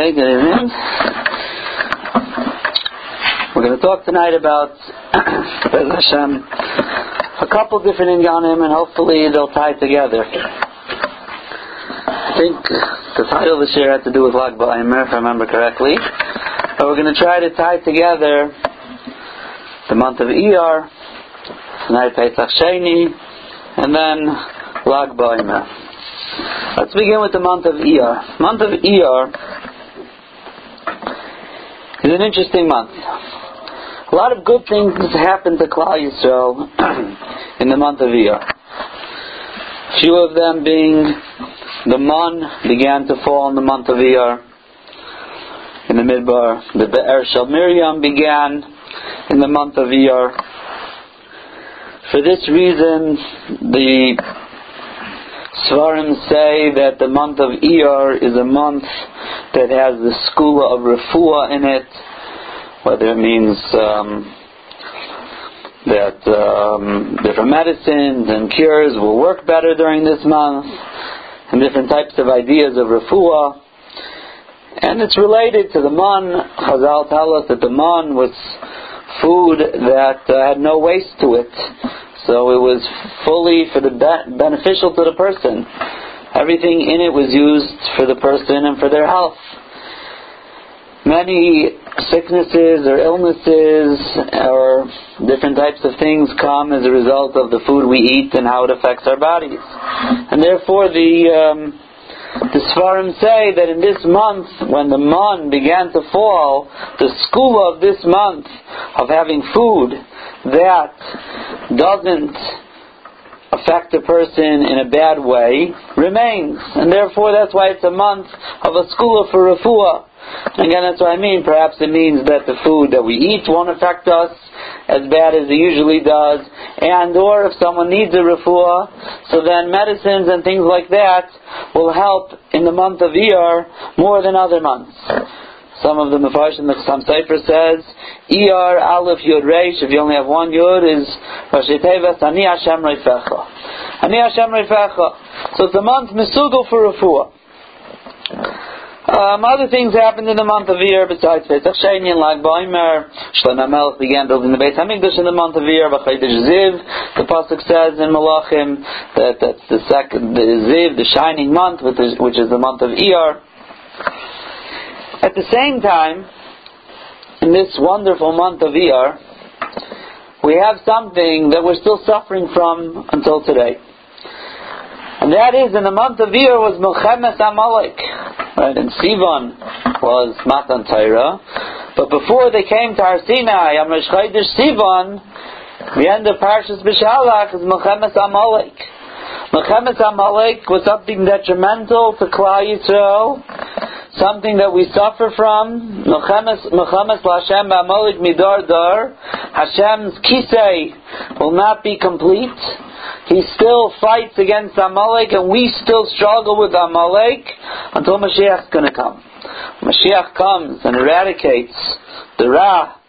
Okay, good evening. We're going to talk tonight about Hashem, a couple different inyanim, and hopefully they'll tie together. I think the title of the share had to do with Lag BaOmer, if I remember correctly. But we're going to try to tie together the month of Iyar, tonight Pesach Sheni, and then Lag BaOmer. Let's begin with the month of Iyar. Month of Iyar is an interesting month. A lot of good things happened to Klal Yisrael in the month of Iyar. Few of them being the Mon began to fall in the month of Iyar. In the Midbar, the Be'er Shel Miriam began in the month of Iyar. For this reason, the Svarim say that the month of Iyar is a month that has the school of Refuah in it, whether it means um, that um, different medicines and cures will work better during this month, and different types of ideas of Refuah. And it's related to the man. Chazal tell us that the man was food that uh, had no waste to it. So it was fully for the be- beneficial to the person. Everything in it was used for the person and for their health. Many sicknesses or illnesses or different types of things come as a result of the food we eat and how it affects our bodies. And therefore the um, the Svarim say that in this month, when the mon began to fall, the school of this month of having food that doesn't affect a person in a bad way remains. And therefore that's why it's a month of a school for refuah. Again, that's what I mean. Perhaps it means that the food that we eat won't affect us as bad as it usually does, and or if someone needs a refuah, so then medicines and things like that will help in the month of Iyar more than other months. Some of the Mefarshim, some Sefer says, Iyar, Aleph, Yud, Reish, if you only have one Yud, is Rashei Teivos, Ani Hashem Reifecha. Ani Hashem Reifecha. So it's a month Mesugal for Refuah. Um, other things happened in the month of Iyar besides Pesach Sheni and Lag BaOmer. Shlomo Melech began building the Beit Hamikdash in the month of Iyar. B'Chodesh Ziv, the pasuk says in Malachim that that's the second the Ziv, the shining month, which is, which is the month of Iyar. At the same time, in this wonderful month of Iyar, we have something that we're still suffering from until today. And that is, in the month of Iyar was Milchemes Amalek. Right? And Sivan was Matan Torah. But before they came to Har Sinai, Amrish Sivan, the end of Parshas B'Shalach is Milchemes Amalek. Milchemes Amalek was something detrimental to Klal Yisrael, something that we suffer from. Milchemes Lashem Amalek Midar Dar. Hashem's kisei will not be complete. He still fights against Amalek, and we still struggle with Amalek until Mashiach is going to come. Mashiach comes and eradicates the Ra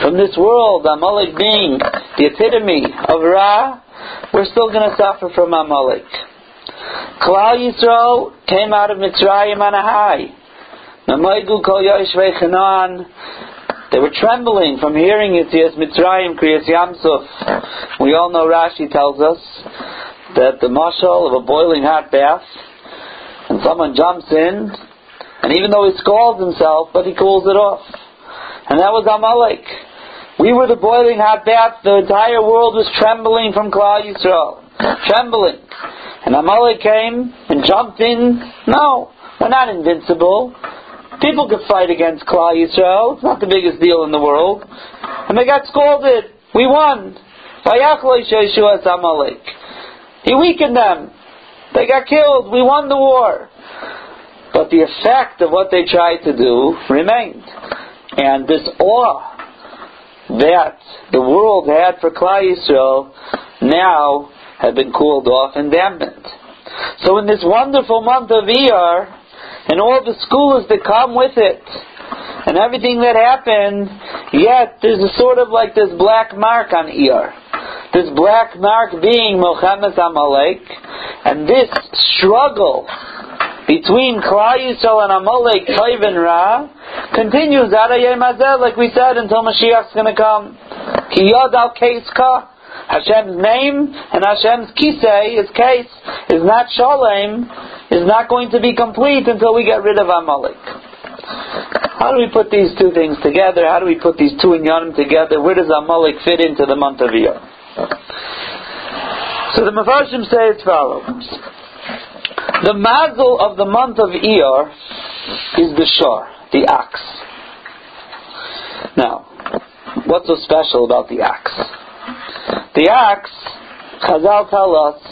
from this world, Amalek being the epitome of Ra, we're still going to suffer from Amalek. Klal Yisrael came out of Mitzrayim on a high. They were trembling from hearing Yitzias Mitzrayim Kriyas Yamsuf. We all know Rashi tells us that the mashal of a boiling hot bath, and someone jumps in, and even though he scalds himself, but he cools it off. And that was Amalek. We were the boiling hot bath. The entire world was trembling from Klal Yisrael. Trembling. And Amalek came and jumped in. No, we're not invincible. People could fight against Klal Yisrael. It's not the biggest deal in the world. And they got scolded. We won. He weakened them. They got killed. We won the war. But the effect of what they tried to do remained. And this awe that the world had for Klal Yisrael now had been cooled off and dampened. So in this wonderful month of Iyar, and all the schools that come with it, and everything that happened, yet there's a sort of like this black mark on Iyar. This black mark being Milchemes Amalek, and this struggle between Klal Yisrael and Amalek, Toiv and Ra, continues out of like we said, until Mashiach's going to come. Al. Hashem's name and Hashem's kisei, his case, is not shalem, is not going to be complete until we get rid of Amalek. How do we put these two things together? How do we put these two inyanim together? Where does Amalek fit into the month of Iyar? So the Mepharshim say as follows. The mazel of the month of Iyar is the shor, the axe. Now, what's so special about the axe? The axe, Chazal tell us,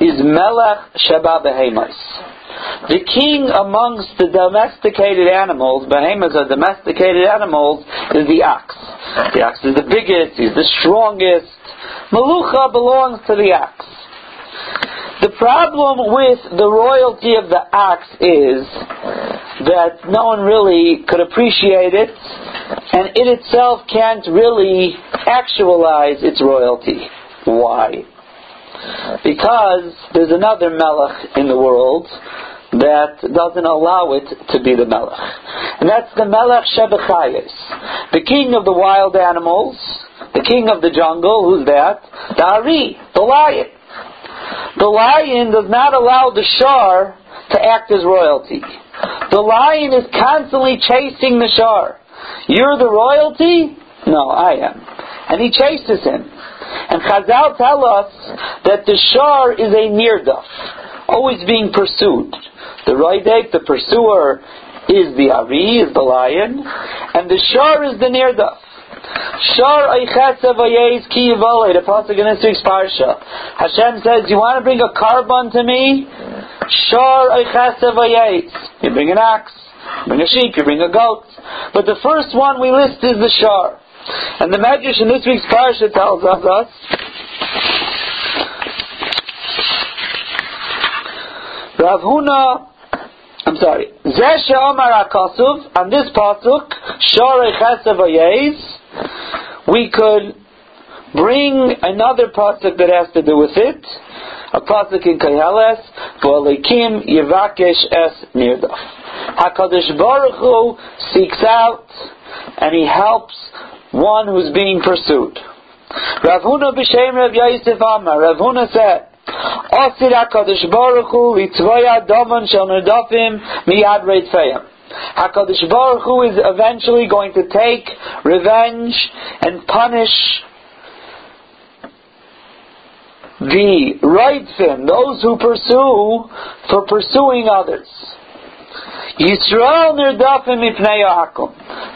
is Melech Sheba Behemais. The king amongst the domesticated animals, behemoths are domesticated animals, is the ox. The ox is the biggest, he's the strongest. Malucha belongs to the ox. The problem with the royalty of the ox is that no one really could appreciate it, and it itself can't really actualize its royalty. Why? Because there's another melech in the world that doesn't allow it to be the melech. And that's the melech shebechayes, the king of the wild animals, the king of the jungle, who's that? The Ari, the lion. The lion does not allow the shar to act as royalty. The lion is constantly chasing the shar. You're the royalty? No, I am. And he chases him. And Chazal tell us that the shar is a nirdaf, always being pursued. The roidek, the pursuer, is the ari, is the lion, and the shar is the nirdaf. Shar Eichesev Ayez Ki the Pasuk in this week's Parsha. Hashem says, you want to bring a Karban to me? Shar Eichesev. You bring an ox, you bring a sheep, you bring a goat. But the first one we list is the Shar. And the Medrash in this week's Parsha tells us Rav Huna I'm sorry. Zesha Omar Akasuv, on this pasuk, Shorei Chesev we could bring another pasuk that has to do with it, a pasuk in Koheles, V'alekim Yivakesh Es Nirdaf. HaKadosh Baruch Hu seeks out and he helps one who's being pursued. Rav Huna b'shem Rav Yosef Amar. Rav Huna said, Osir HaKadosh Baruch Hu litzvoya domon shel nerdafim miyad reitfeyam. HaKadosh Baruch Hu is eventually going to take revenge and punish the Reitzim, those who pursue, for pursuing others. Yisrael nirdafim.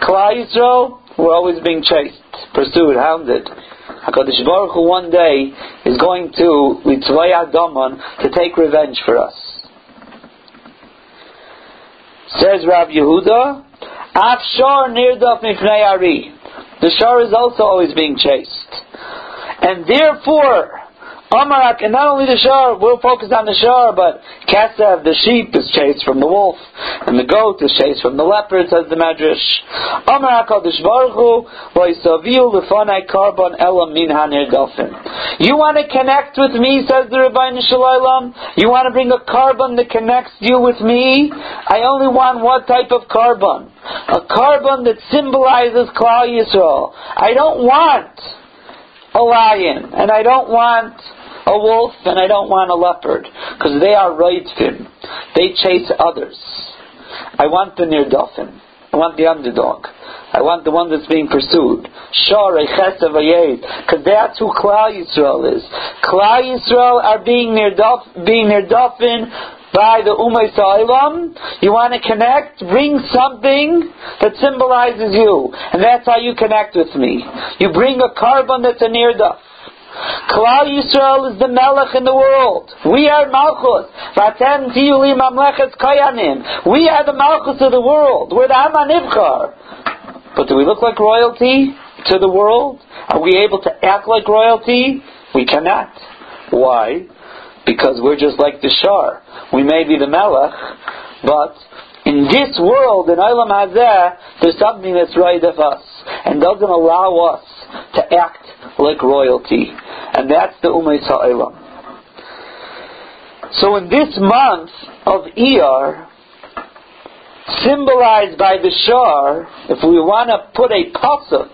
Klal Yisrael, we're always being chased, pursued, hounded. HaKadosh Baruch Hu one day is going to, Litzvay Adaman, to take revenge for us. Says Rav Yehuda, Af Shor Nirdaf Mifnei Ari. The Shor is also always being chased. And therefore, Amarak, and not only the shar, we'll focus on the shar, but Kesev, the sheep, is chased from the wolf, and the goat is chased from the leopard, says the Medrash. Amarak Kadosh Baruch Hu, Karbon Elam Min Hanir. You want to connect with me, says the Ribbono Shel Olam? You want to bring a Karban that connects you with me? I only want what type of Karban? A Karban that symbolizes Klal Yisrael. I don't want a lion, and I don't want a wolf and I don't want a leopard because they are reitzim. They chase others. I want the dolphin. I want the underdog. I want the one that's being pursued. Shar because that's who Klal Yisrael is. Klal Yisrael are being near being near dolphin by the Umay Sa'ilam. You want to connect? Bring something that symbolizes you. And that's how you connect with me. You bring a Karban that's a nirdaf. Klal Yisrael is the Melech in the world. We are Malchus. Vatem tiyuli mamlechet kayanim. We are the Malchus of the world. We're the Amanivkar. But do we look like royalty to the world? Are we able to act like royalty? We cannot. Why? Because we're just like the Shar. We may be the Melech, but in this world, in Olam Hazeh, there's something that's right of us and doesn't allow us to act like royalty. And that's the Umay Sa'ilam. So in this month of Iyar, symbolized by the shar, if we want to put a pasuk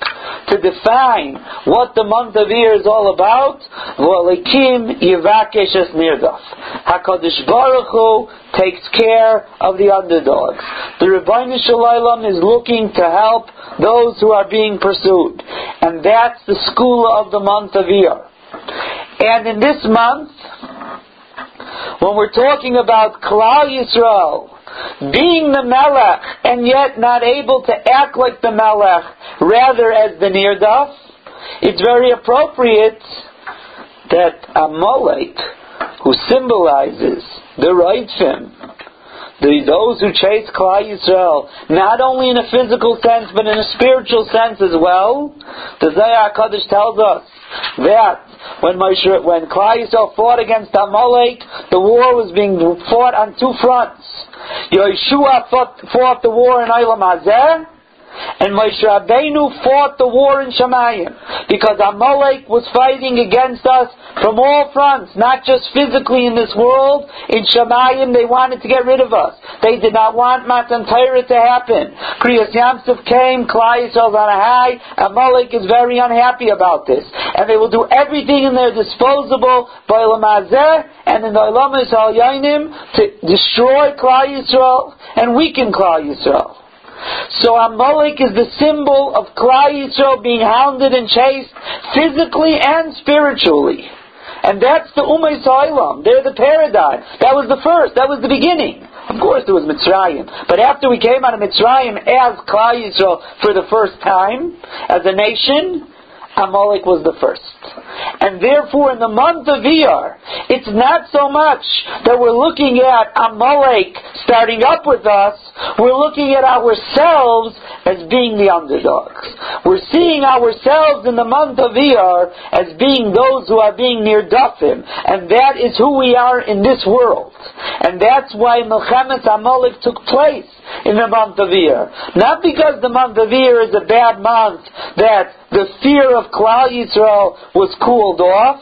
to define what the month of Iyar is all about, v'olikim yivakesh es nirdaf. Hakadosh Baruch Hu takes care of the underdogs. The Ribbono Shel Olam is looking to help those who are being pursued, and that's the school of the month of Iyar. And in this month, when we're talking about Klal Yisrael, being the Melech and yet not able to act like the Melech, rather as the Nirdaf, it's very appropriate that a Amalek, who symbolizes the Reitzim, the, those who chase Klal Yisrael, not only in a physical sense, but in a spiritual sense as well, the Zohar Kaddish tells us that when Moshe, when Klal Yisrael fought against Amalek, the war was being fought on two fronts. Yehoshua fought, fought the war in Olam Hazeh, and Moshe Rabbeinu fought the war in Shemayim because Amalek was fighting against us from all fronts, not just physically in this world. In Shemayim, they wanted to get rid of us. They did not want Matan Torah to happen. Kriyas Yamsuf came, Klal Yisrael's on a high. Amalek is very unhappy about this, and they will do everything in their disposable by Lamazeh and in the Olam Yisrael to destroy Klal Yisrael and weaken Klal Yisrael. So Amalek is the symbol of Klal Yisrael being hounded and chased physically and spiritually. And that's the umm Sa'ilam. They're the paradigm. That was the first. That was the beginning. Of course, there was Mitzrayim. But after we came out of Mitzrayim as Klal Yisrael for the first time, as a nation, Amalek was the first. And therefore, in the month of Iyar, it's not so much that we're looking at Amalek starting up with us, we're looking at ourselves as being the underdogs. We're seeing ourselves in the month of Iyar as being those who are being nirdafim, and that is who we are in this world. And that's why Melchemet Amalek took place in the month of Iyar. Not because the month of Iyar is a bad month that the fear of Klal Yisrael was cooled off,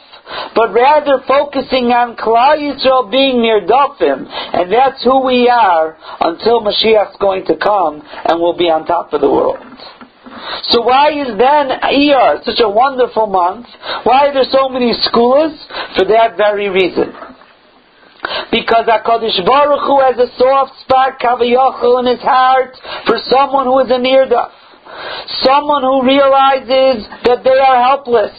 but rather focusing on Klal Yisrael being nirdafim, and that's who we are until Mashiach's going to come and we'll be on top of the world. So why is then Iyar such a wonderful month? Why are there so many schools? For that very reason. Because HaKadosh Baruch Hu has a soft spot, Kaviyachal, in his heart for someone who is a nirdaf. Someone who realizes that they are helpless.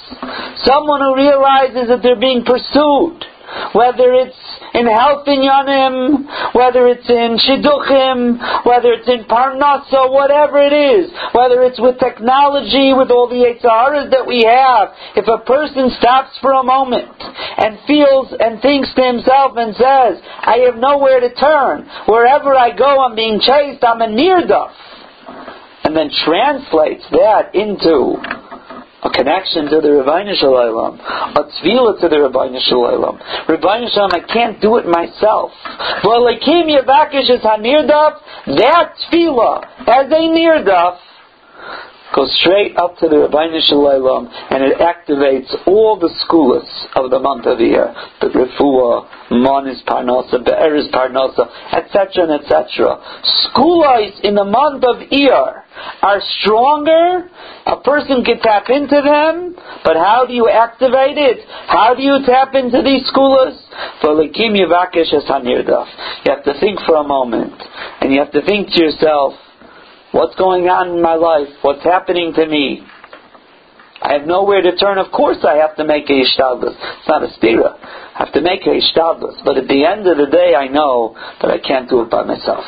Someone who realizes that they're being pursued. Whether it's in health inyanim, whether it's in Shidduchim, whether it's in Parnasa, whatever it is, whether it's with technology, with all the Yetzaharas that we have, if a person stops for a moment and feels and thinks to himself and says, I have nowhere to turn, wherever I go I'm being chased, I'm a nirdaf and then translates that into a connection to the Ribbono Shel Olam, a tefillah to the Ribbono Shel Olam. Rabbeinu Shalom, I can't do it myself. Well, Lakim Yavakish is Hanirdaf, that tefillah, as a nirdaf, goes straight up to the Ribbono Shel Olam, and it activates all the schools of the month of the year. The Refuah, Mon is Parnasa, Be'er is Parnasa, etc. etc. Schools in the month of Iyar are stronger. A person can tap into them, but how do you activate it? How do you tap into these Yavakish You have to think for a moment, and you have to think to yourself, What's going on in my life? What's happening to me? I have nowhere to turn. Of course I have to make a ishtadlus. It's not a stira. I have to make a ishtadlus. But at the end of the day, I know that I can't do it by myself.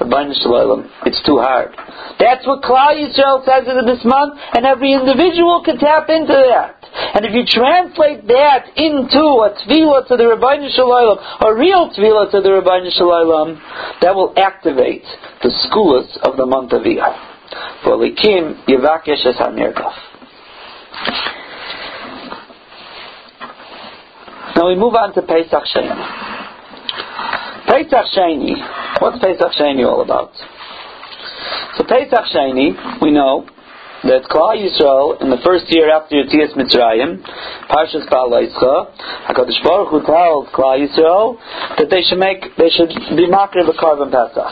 It's too hard. That's what Klal Yisrael says in this month, and every individual can tap into that. And if you translate that into a tefillah to the Ribbono Shel Olam, a real tefillah to the Ribbono Shel Olam, that will activate the schools of the month of Iyar. V'likim yivakesh es Now we move on to Pesach Sheni. Pesach Sheni. What's Pesach Sheni all about? So Pesach Sheni, we know that Klal Yisrael, in the first year after Yetzias Mitzrayim, Parshas Balaischa, Hakadosh Baruch Hu tells Klal Yisrael that they should make, they should be makriv a Karban Pesach.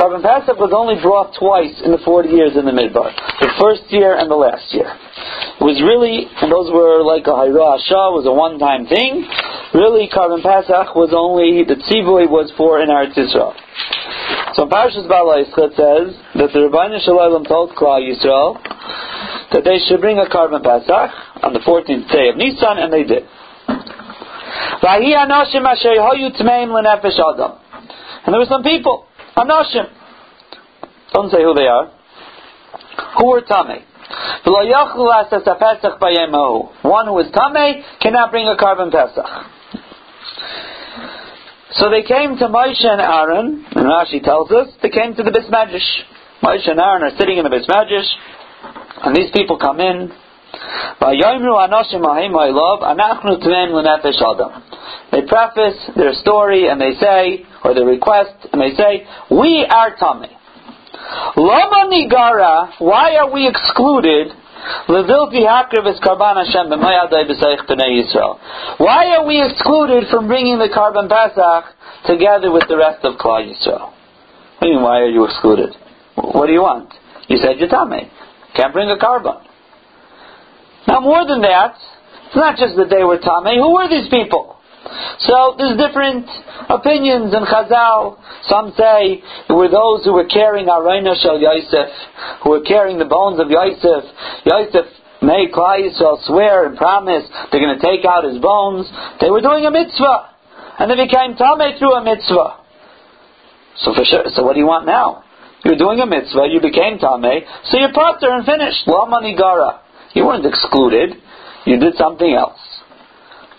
Karban Pesach was only brought twice in the 40 years in the Midbar, the first year and the last year. It was really, and those were like a Hayra Asha, was a one-time thing. Really, Karban Pesach was only, the Tzivui was for in Eretz Yisrael. So Parshas Balaischa says that the Ribbono Shel Olam told Klal Yisrael that they should bring a Karban Pesach on the 14th day of Nisan, and they did. And there were some people, Anoshim, don't say who they are, who were Tameh. One who is Tameh cannot bring a Karban Pesach. So they came to Moshe and Aaron, and Rashi tells us, they came to the Bismagish. Moshe and Aaron are sitting in the Bismagish, and these people come in. They preface their story and they say, or their request, and they say, We are Tami. Lama Nigara, why are we excluded why are we excluded from bringing the Karban Pesach together with the rest of Klal Yisrael? You mean, why are you excluded? What do you want? You said you're Tame. Can't bring a Karban. Now more than that, it's not just that they were Tame. Who were these people? So there's different opinions in Chazal. Some say it were those who were carrying Arayna Shel Yosef, who were carrying the bones of Yosef. Yosef made Klal Yisrael swear and promise they're going to take out his bones. They were doing a mitzvah, and they became Tameh through a mitzvah. So for sure, so what do you want now? You're doing a mitzvah, you became Tameh, so you're potter and finished. Lama Nigara. You weren't excluded. You did something else.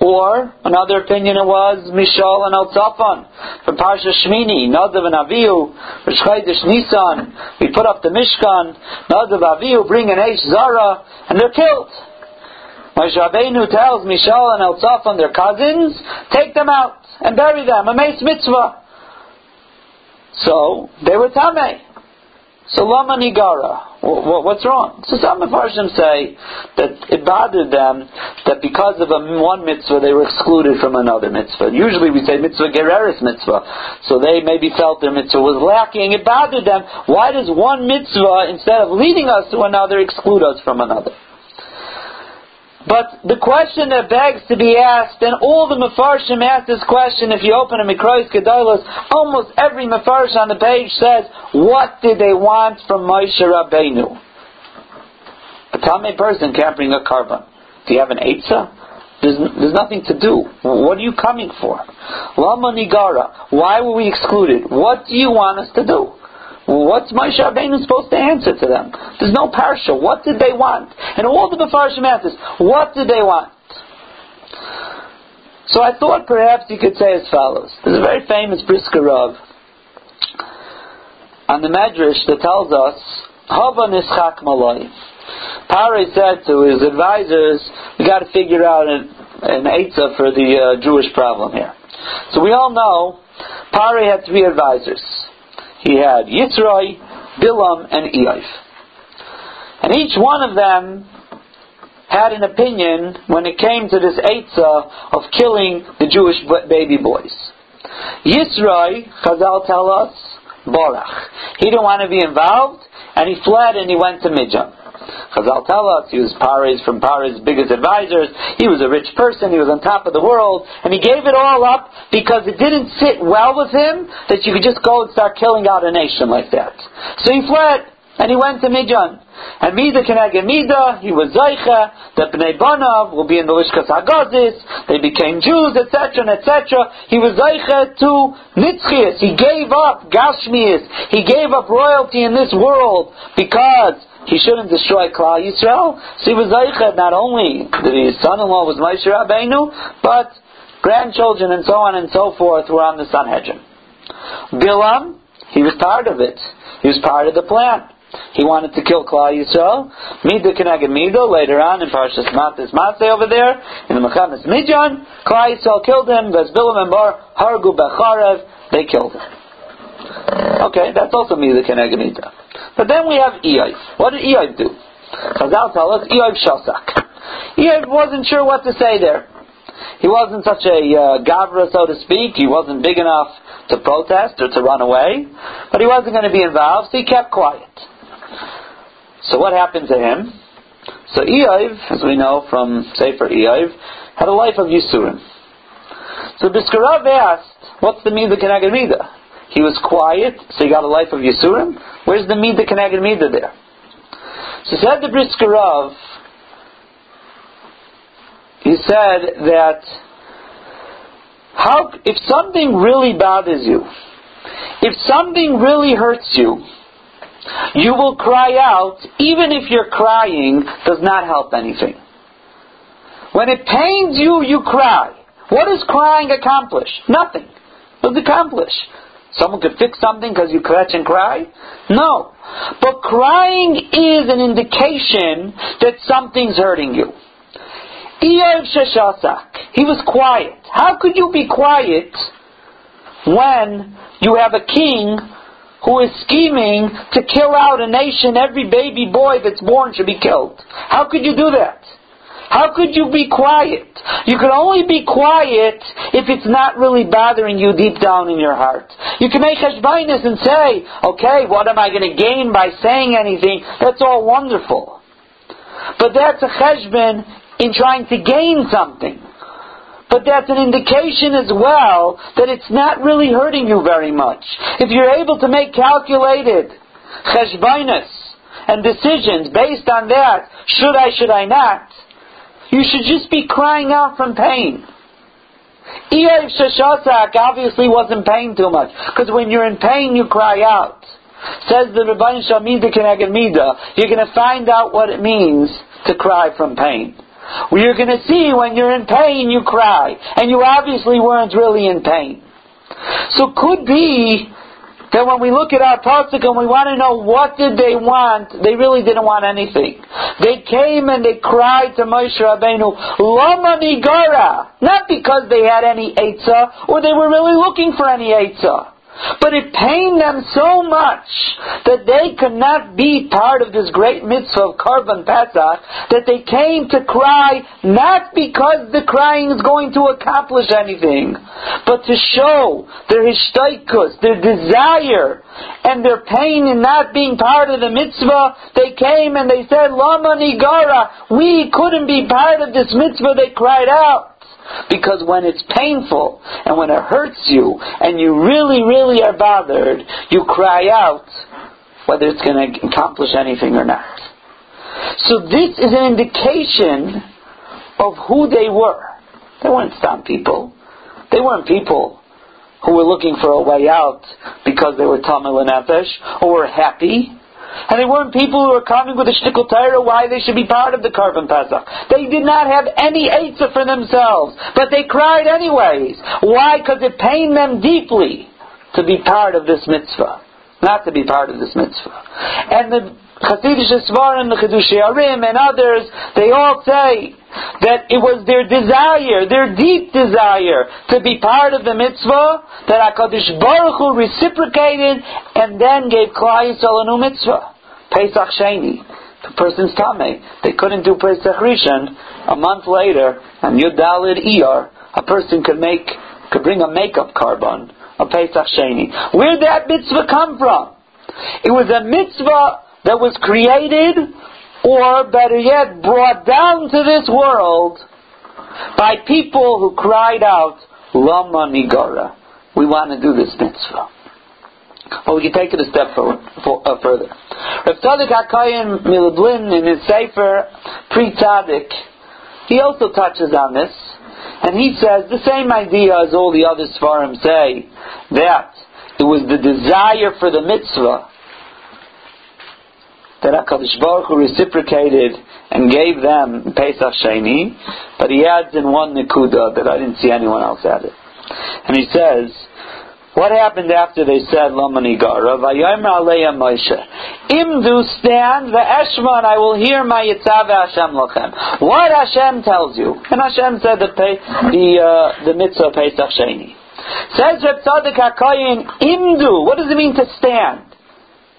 Or another opinion it was Mishal and Eltzaphan from Parsha Shmini, Nadav and Avihu, Rishchaydish Nisan. We put up the Mishkan, Nadav Avihu bring an Eish Zara, and they're killed. Moshe Rabbeinu tells Mishal and Eltzaphan, their cousins, take them out and bury them, a meis mitzvah. So they were tamei. So lama nigara. What's wrong? So some of Mepharshim say that it bothered them that because of a, one mitzvah they were excluded from another mitzvah. Usually we say mitzvah gereris mitzvah. So they maybe felt their mitzvah was lacking. It bothered them. Why does one mitzvah, instead of leading us to another, exclude us from another? But the question that begs to be asked, and all the Mefarshim ask this question, if you open a Mikrois Gedolos, almost every Mefarsh on the page says, what did they want from Moshe Rabbeinu? A Tamei person can't bring a Karban. Do you have an Eitzah? There's, there's nothing to do. What are you coming for? Lama Nigara. Why were we excluded? What do you want us to do? What's Moshe Rabbeinu supposed to answer to them? There's no parsha. What did they want? And all the Mefarshim answers, what did they want? So I thought perhaps you could say as follows. There's a very famous Brisker on the Medrash that tells us, Hava nischak malay. Pare said to his advisors, we got to figure out an, an Eitzah for the uh, Jewish problem here. So we all know Pare had three advisors he had Yitzray, Bilam, and Eif. And each one of them had an opinion when it came to this Eitzah of killing the Jewish baby boys. Yisroi, Chazal tell us, Borach. He didn't want to be involved, and he fled and he went to Midian. Chazal tell us he was Paris from Paris' biggest advisors. He was a rich person. He was on top of the world, and he gave it all up because it didn't sit well with him that you could just go and start killing out a nation like that. So he fled. And he went to Midian. And Mida Keneged Mida, he was Zaycha, the Bnei Banav will be in the Lishkas Hagazis, they became Jews, etc., etc. He was Zaycha to Nitzchias, he gave up Gashmias, he gave up royalty in this world because he shouldn't destroy Klal Yisrael. So he was Zaychet, not only that his son-in-law was Moshe Rabbeinu, but grandchildren and so on and so forth were on the Sanhedrin. Bilam, he was part of it. He was part of the plan. He wanted to kill Klal Yisrael. Mida Keneged Mida, later on in Parshas Matis Masay over there, in the Mechamis Midjan, Klal Yisrael killed him, Bilam and Bar, Hargu Becharev, they killed him. Okay, that's also Mida Keneged Mida. But then we have Eiv. What did Eiv do? Chazal tell us, Eob Shosak. Eob wasn't sure what to say there. He wasn't such a uh, gavra, so to speak. He wasn't big enough to protest or to run away, but he wasn't going to be involved, so he kept quiet. So what happened to him? So Eob, as we know from Sefer Eob, had a life of Yisurim. So Brisker Rav asked, what's the Midah Keneged Midah? He was quiet, so he got a life of Yisurim. Where's the Midah Keneged Midah there? So said the Brisker Rav, he said that how if something really bothers you, if something really hurts you, you will cry out even if your crying does not help anything. When it pains you, you cry. What does crying accomplish? Nothing. It accomplish? Someone could fix something because you cratch and cry? No. But crying is an indication that something's hurting you. Sheshasak. He was quiet. How could you be quiet when you have a king who is scheming to kill out a nation? Every baby boy that's born should be killed. How could you do that? How could you be quiet? You can only be quiet if it's not really bothering you deep down in your heart. You can make cheshbainis and say, okay, what am I going to gain by saying anything? That's all wonderful. But that's a cheshbon in trying to gain something. But that's an indication as well that it's not really hurting you very much. If you're able to make calculated cheshbainas and decisions based on that, should I, should I not, you should just be crying out from pain. Sheshasak obviously wasn't paying too much, because when you're in pain, you cry out. Says the Rabban Shamida Keneged you're going to find out what it means to cry from pain. You're going to see when you're in pain, you cry. And you obviously weren't really in pain. So could be that when we look at our pasuk and we want to know what did they want, they really didn't want anything. They came and they cried to Moshe Rabbeinu, Lama Nigara, not because they had any Eitzah or they were really looking for any Eitzah. But it pained them so much that they could not be part of this great mitzvah of Karban Pesach that they came to cry not because the crying is going to accomplish anything, but to show their hishtaikus, their desire, and their pain in not being part of the mitzvah. They came and they said, Lama Nigara, we couldn't be part of this mitzvah. They cried out. Because when it's painful and when it hurts you and you really, really are bothered, you cry out whether it's going to accomplish anything or not. So this is an indication of who they were. They weren't some people. They weren't people who were looking for a way out because they were Tamil and Nefesh, or were happy, and they weren't people who were coming with a shtickle Torah why they should be part of the Karban Pesach. They did not have any Eitzah for themselves, but they cried anyways. Why? Because it pained them deeply to be part of this mitzvah. Not to be part of this mitzvah. And the Hasidic Svarim, the Chidushei HaRim, and others, they all say that it was their desire, their deep desire, to be part of the mitzvah that Hakadosh Baruch Hu reciprocated and then gave Klal Yisrael a new mitzvah, Pesach Sheni. The person's tame. They couldn't do Pesach Rishon. A month later, on Yud Dalid Iyar, a person could make could bring a makeup Karban, a Pesach Sheni. Where did that mitzvah come from? It was a mitzvah that was created or better yet, brought down to this world by people who cried out, Lama Nigara. We want to do this mitzvah. Well, we can take it a step for, uh, further. Rav Tzadok HaKoyen Milublin in his Sefer Pri Tzadik, he also touches on this, and he says the same idea as all the other Svarim say, that it was the desire for the mitzvah that HaKadosh Baruch Hu reciprocated and gave them Pesach Sheni, but he adds in one Nikuda that I didn't see anyone else add it. And he says, what happened after they said Lama Nigara? Vayomer Aleya Moshe. Imdu stand ve'eshman I will hear my Yitzav Hashem lochem. What Hashem tells you. And Hashem said the the, uh, the mitzvah Pesach Sheni. Says Reb Tzadok HaKoyin, Imdu. What does it mean to stand?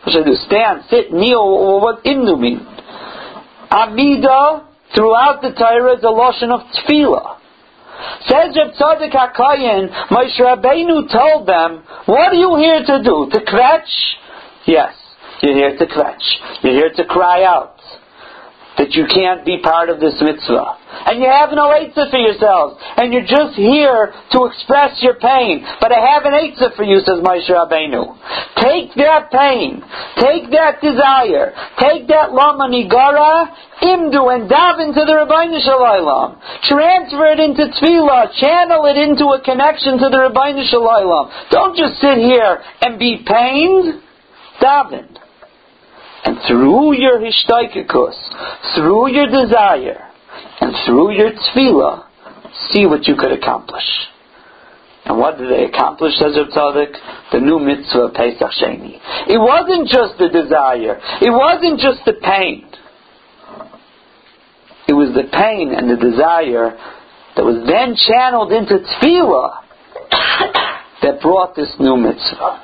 What should do? Stand, sit, kneel, or what imdu mean? Amida, throughout the Torah, is a lashon of tefillah. Says Reb Tzadok HaKayin, Moshe Rabbeinu told them, what are you here to do? To kvetch? Yes, you're here to kvetch. You're here to cry out that you can't be part of this mitzvah. And you have no eitzah for yourselves. And you're just here to express your pain. But I have an eitzah for you, says Moshe Rabbeinu. Take that pain. Take that desire. Take that lama nigara, imdu, and dive into the Ribbono Shel Olam. Transfer it into tefillah. Channel it into a connection to the Ribbono Shel Olam. Don't just sit here and be pained. Daven. And through your hishtaikikus, through your desire, and through your tefillah, see what you could accomplish. And what did they accomplish, says Reb Tzadok? The new mitzvah of Pesach Sheni. It wasn't just the desire. It wasn't just the pain. It was the pain and the desire that was then channeled into tefillah that brought this new mitzvah.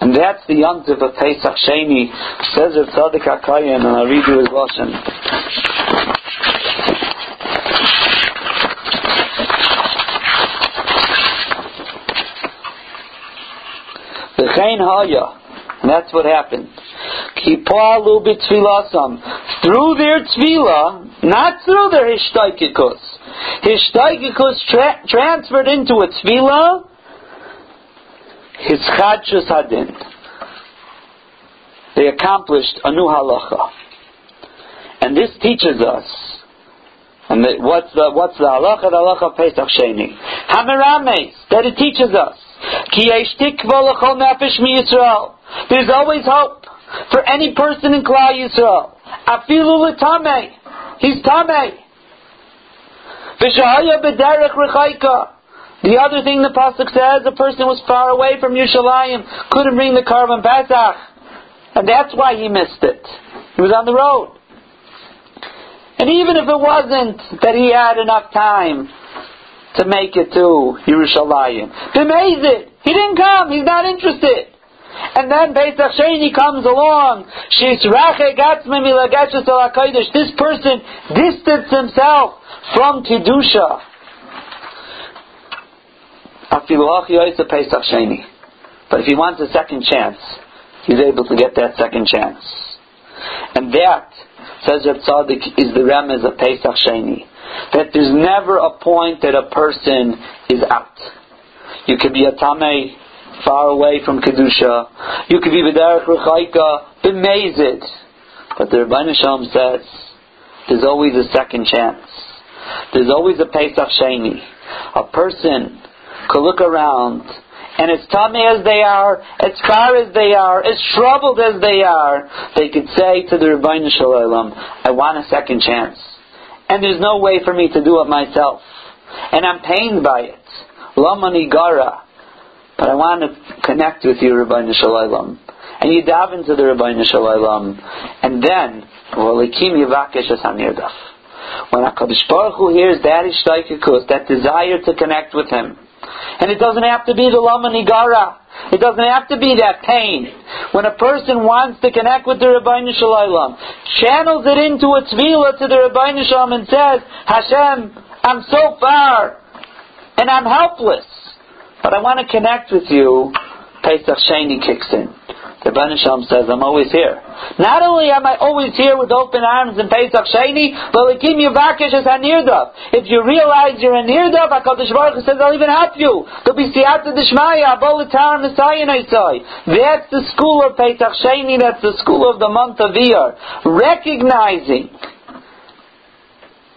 And that's the yontiv of Pesach Sheni, says Rav Tzadok HaKayin, and I'll read you his Lashon. V'chein haya, and that's what happened. Kipalu b'tfilasam. Through their tefillah, not through their hishtaikikus. Hishtaikikus tra- transferred into a tefillah, his chadshus hadin. They accomplished a new halacha, and this teaches us. And the, what's the what's the halacha? The halacha of Pesach Sheni. Hamirames that it teaches us. Ki nefesh mi Yisrael. There's always hope for any person in Klal Yisrael. Afilu l'tamei. He's tamei. V'shahaya b'derech rechaika. The other thing the pasuk says, a person was far away from Yerushalayim, couldn't bring the Karban Pesach, and that's why he missed it. He was on the road. And even if it wasn't that he had enough time to make it to Yerushalayim, it. He didn't come. He's not interested. And then Pesach Sheni comes along. This person distanced himself from Kedusha. But if he wants a second chance, he's able to get that second chance. And that, says Reb Tzadok, is the remez of Pesach Sheni. That there's never a point that a person is out. You could be a Tameh, far away from Kedusha. You could be B'derech Rechaika, b'mezid. But the Ribbono Shel Olam says, there's always a second chance. There's always a Pesach Sheni. A person could look around and as tummy as they are, as far as they are, as troubled as they are, they could say to the Ribbono Shel Olam, I want a second chance. And there's no way for me to do it myself. And I'm pained by it. Lama Nigara. But I want to connect with you, Ribbono Shel Olam. And you dive into the Ribbono Shel Olam. And then, When HaKadosh Baruch Hu hears that ishtaikakus, that desire to connect with Him, and it doesn't have to be the lama nigara. It doesn't have to be that pain. When a person wants to connect with the Rabbi Shalom, channels it into a tefillah to the Ribbono Shel Olam and says, Hashem, I'm so far, and I'm helpless, but I want to connect with you, Pesach Sheni kicks in. The Banisham says, I'm always here. Not only am I always here with open arms in Pesach Sheni, but Lakim Yavakish is Hanirdav. If you realize you're a Nirdav, HaKadosh Baruch Hu says, I'll even help you. There'll be Siyata Dishmaya, Abolitar Messiah That's the school of Pesach Sheni, that's the school of the month of Iyar. Recognizing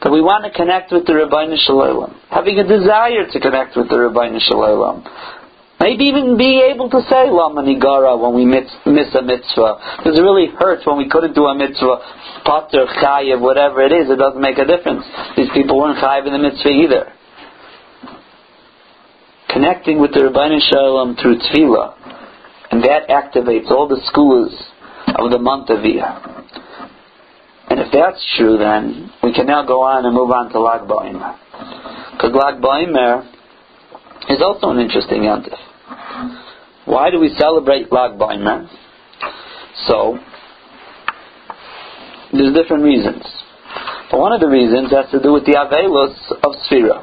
that we want to connect with the Ribbono Shel Olam, having a desire to connect with the Ribbono Shel Olam. Maybe even be able to say Lama Nigara when we miss, miss a mitzvah. Because it really hurts when we couldn't do a mitzvah, Pater, Chayiv, whatever it is, it doesn't make a difference. These people weren't Chayiv in the mitzvah either. Connecting with the Rabbeinu Shalom through Tefillah, and that activates all the schools of the month of Iyar. And if that's true, then we can now go on and move on to Lag Ba'omer. Because Lag Ba'omer is also an interesting yontif. Why do we celebrate Lag BaOmer? So, there's different reasons. But one of the reasons has to do with the Avelus of Sphira.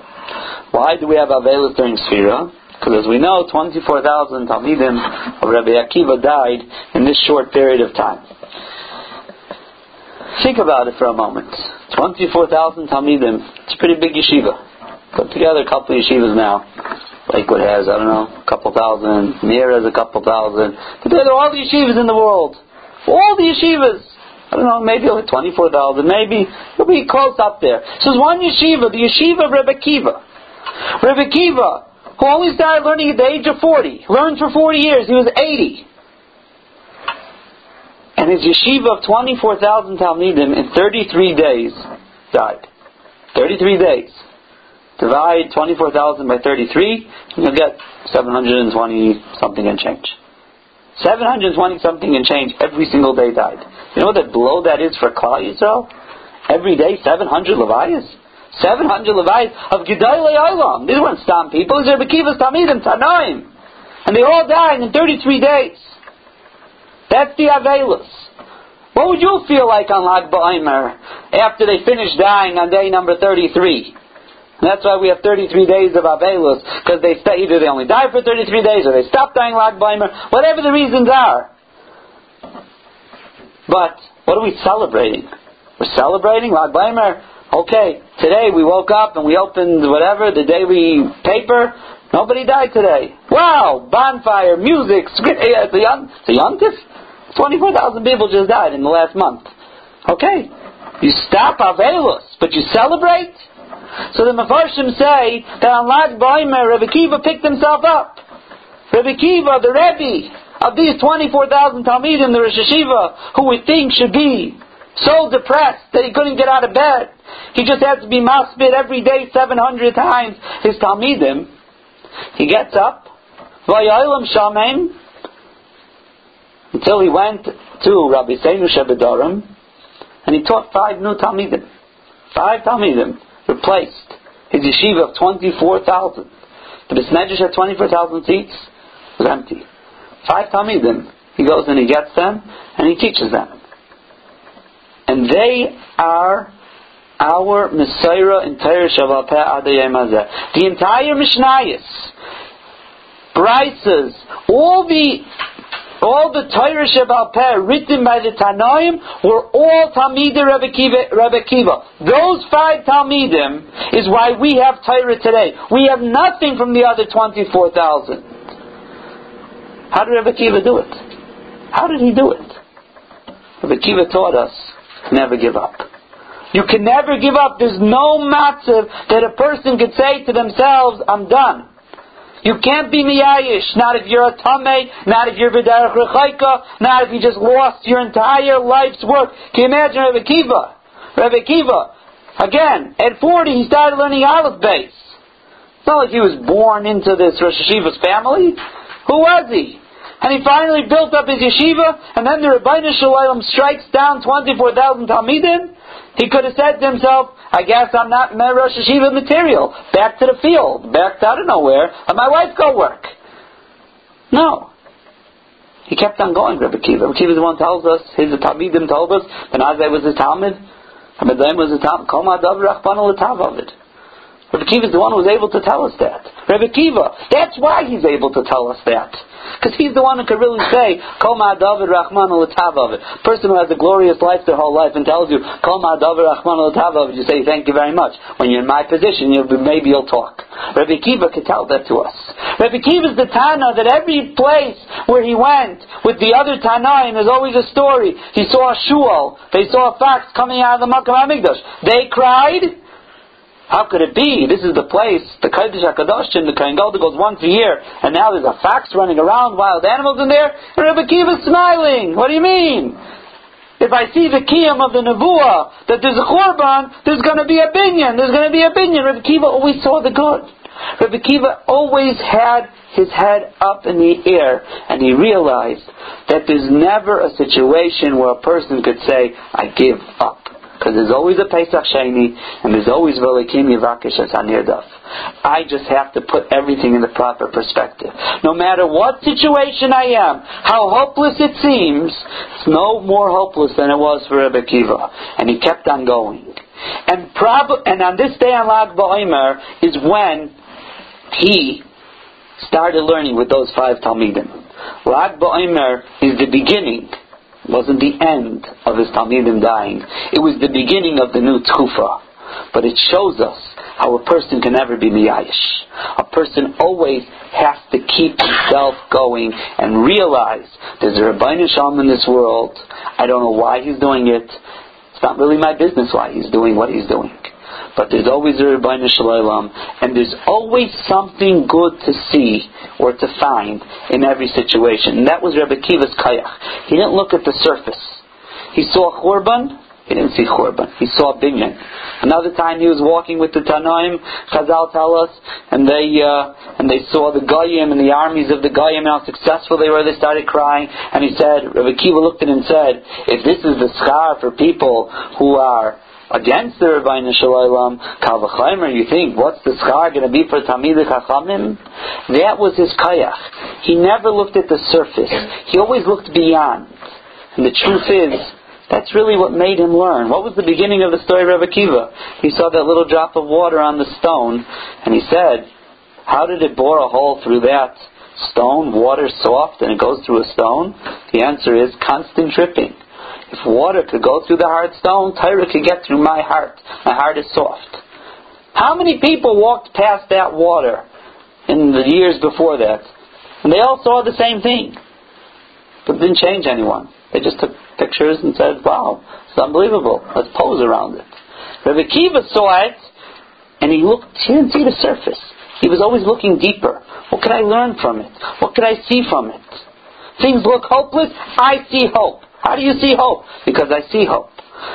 Why do we have Avelus during Sphira? Because as we know, 24,000 Talmidim of Rabbi Akiva died in this short period of time. Think about it for a moment. 24,000 Talmidim. It's a pretty big yeshiva. Put together a couple of yeshivas now. Lakewood has, I don't know, a couple thousand. Mir has a couple thousand. Put together all the yeshivas in the world. All the yeshivas. I don't know, maybe only 24,000, maybe. He'll be close up there. So there's one yeshiva, the yeshiva of Rebbe Kiva. Rebbe Kiva, who only started learning at the age of 40, learned for 40 years, he was 80. And his yeshiva of 24,000 Talmidim in 33 days died. 33 days. Divide 24,000 by 33, and you'll get 720 something and change. 720 something and change every single day died. You know what the blow that is for Klal Yisrael? Every day, 700 Levayos? 700 Levayos of Gedolei Olam. These weren't Stam people. These are Bekivas Talmidim, Tanoim. And they all died in 33 days. That's the Avelus. What would you feel like on Lag BaOmer after they finished dying on day number 33? That's why we have 33 days of Avelus, because they stay, either they only die for 33 days or they stop dying Lag BaOmer, whatever the reasons are. But, what are we celebrating? We're celebrating Lag BaOmer. Okay, today we woke up and we opened whatever, the daily paper. Nobody died today. Wow! Bonfire, music. It's a young, it's a young 24,000 people just died in the last month. Okay. You stop Avelus, but you celebrate? So the Mefarshim say that on Lag BaOmer, Rebbe Kiva picked himself up. Rebbe Kiva, the Rebbe of these 24,000 Talmidim, the Rosh Hashiva, who we think should be so depressed that he couldn't get out of bed. He just had to be maspid every day 700 times his Talmidim. He gets up, until he went to Rabbi Seinu Shebedarim, and he taught five new Talmidim. Five Talmidim replaced his yeshiva of 24,000. The Beis Medrash had 24,000 seats, was empty. Five Talmidim, he goes and he gets them, and he teaches them. And they are our Messiah in Torah Shaval The entire Mishnayos, Braisos, all the all the Torah Sheba'al Peh written by the Tanaim were all Talmidim Rebbe Kiva, Rebbe Kiva. Those five Talmidim is why we have Torah today. We have nothing from the other 24,000. How did Rebbe Kiva do it? How did he do it? Rebbe Kiva taught us never give up. You can never give up. There's no matzav that a person could say to themselves, I'm done. You can't be miyayish, not if you're a tame, not if you're v'derech rechaika, not if you just lost your entire life's work. Can you imagine Rebbe Kiva? Rebbe Kiva, again, at 40 he started learning Aleph Beis. It's not like he was born into this Rosh Hashiva's family. Who was he? And he finally built up his yeshiva, and then the Ribbono Shel Olam strikes down 24,000 Talmidim. He could have said to himself, I guess I'm not Rosh Hashiva material. Back to the field. Back to I don't know where. Let my wife go work. No. He kept on going, Rebbe Kiva. Rebbe Kiva the one tells us, his Talmidim told us, Ben Azzai was his Talmud, Hamadaim was his Talmud, Kol Ma'adav Rachbanu L'tav of it. Rebbe Kiva is the one who was able to tell us that. Rebbe Kiva, that's why he's able to tell us that. Because he's the one who can really say, Kol Ma'adavid Rahman it. Person who has a glorious life their whole life and tells you, Kol Ma'adavid Rahman it, you say, thank you very much. When you're in my position, you'll be, maybe you'll talk. Rebbe Kiva could tell that to us. Rebbe Kiva is the Tana that every place where he went with the other Tanaim, there's always a story. He saw a shul, they saw a fox coming out of the Makkah Hamikdash. They cried, how could it be? This is the place, the Kodesh HaKadosh, the Kohen Gadol goes once a year, and now there's a fox running around, wild animals in there, and Rebbe Kiva's smiling. What do you mean? If I see the kiyam of the Nevuah, that there's a Korban, there's going to be a binyan, there's going to be a binyan. Rebbe Kiva always saw the good. Rebbe Kiva always had his head up in the air, and he realized that there's never a situation where a person could say, I give up. Because there's always a Pesach Sheni, and there's always Velikim Yivakish as Hanirdaf. I just have to put everything in the proper perspective. No matter what situation I am, how hopeless it seems, it's no more hopeless than it was for Rebbe Kiva. And he kept on going. And, prob- and on this day on Lag BaOmer is when he started learning with those five Talmidim. Lag BaOmer is the beginning wasn't the end of his Talmidim dying. It was the beginning of the new Tchufa. But it shows us how a person can never be miyayish. A person always has to keep himself going and realize there's a Ribbono Shel Olam in this world. I don't know why he's doing it. It's not really my business why he's doing what he's doing. But there's always a Ribbono Shel Olam, and there's always something good to see or to find in every situation. And that was Rabbi Kiva's kayach. He didn't look at the surface. He saw Churban, he didn't see Churban. He saw Binyan. Another time he was walking with the Tanoim, Chazal tell us, and they uh, and they saw the Goyim and the armies of the Goyim and how successful they were. They started crying, and he said, Rabbi Kiva looked at him and said, "If this is the schar for people who are." Against the Ribbono Shel Olam, Kalvachaimer, you think, what's the schar going to be for Talmidei Chachamim? That was his kayach. He never looked at the surface. He always looked beyond. And the truth is, that's really what made him learn. What was the beginning of the story of Rebbe Kiva? He saw that little drop of water on the stone, and he said, How did it bore a hole through that stone? Water soft, and it goes through a stone? The answer is constant dripping. If water could go through the hard stone, Torah could get through my heart. My heart is soft. How many people walked past that water in the years before that? And they all saw the same thing. But it didn't change anyone. They just took pictures and said, wow, it's unbelievable. Let's pose around it. Rabbi Kiva saw it, and he looked, he didn't see the surface. He was always looking deeper. What could I learn from it? What could I see from it? Things look hopeless. I see hope. How do you see hope? Because I see hope.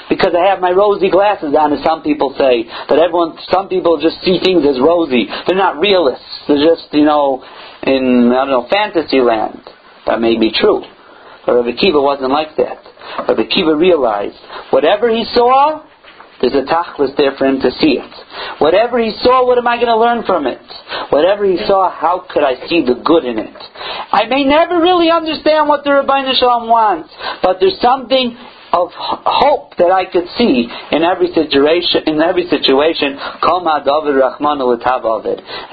Because I have my rosy glasses on, as some people say. That everyone, some people just see things as rosy. They're not realists. They're just, you know, in, I don't know, fantasy land. That may be true. But Rabbi Kiva wasn't like that. Rabbi Kiva realized whatever he saw, there's a tachlis there for him to see it. Whatever he saw, what am I going to learn from it? Whatever he saw, how could I see the good in it? I may never really understand what the Rabbi Shalom wants, but there's something of hope that I could see in every situation. In every situation, and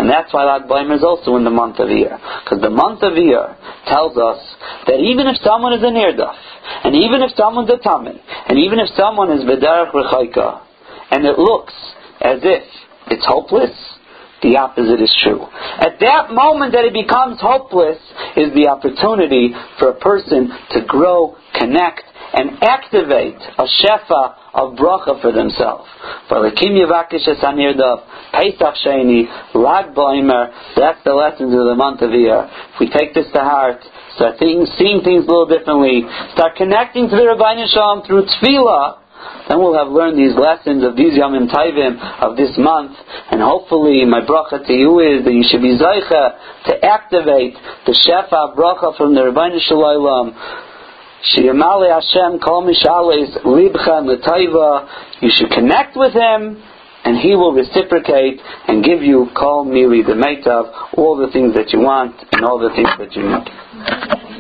that's why Lag Baimer is also in the month of Iyar, because the month of Iyar tells us that even if someone is a nirdaf, and even if someone's a tummy, and even if someone is b'derech rechaika, and it looks as if it's hopeless, the opposite is true. At that moment that it becomes hopeless is the opportunity for a person to grow, connect, and activate a shefa of bracha for themselves. For Lakim Yavakish Esanirdav, Pesach Sheni, Lag Boimer, that's the lessons of the month of Iyar. If we take this to heart, start seeing things a little differently, start connecting to the Ribbono Shel Olam through tefillah, then we'll have learned these lessons of these Yomim Taivim of this month, and hopefully my bracha to you is that you should be Zaycha to activate the Shefa bracha from the Ribbono Shel Olam Shiyamale Hashem Kol Mishales Libcha L'Taiva. You should connect with Him, and He will reciprocate and give you Kol Mili the Meitav, all the things that you want and all the things that you need.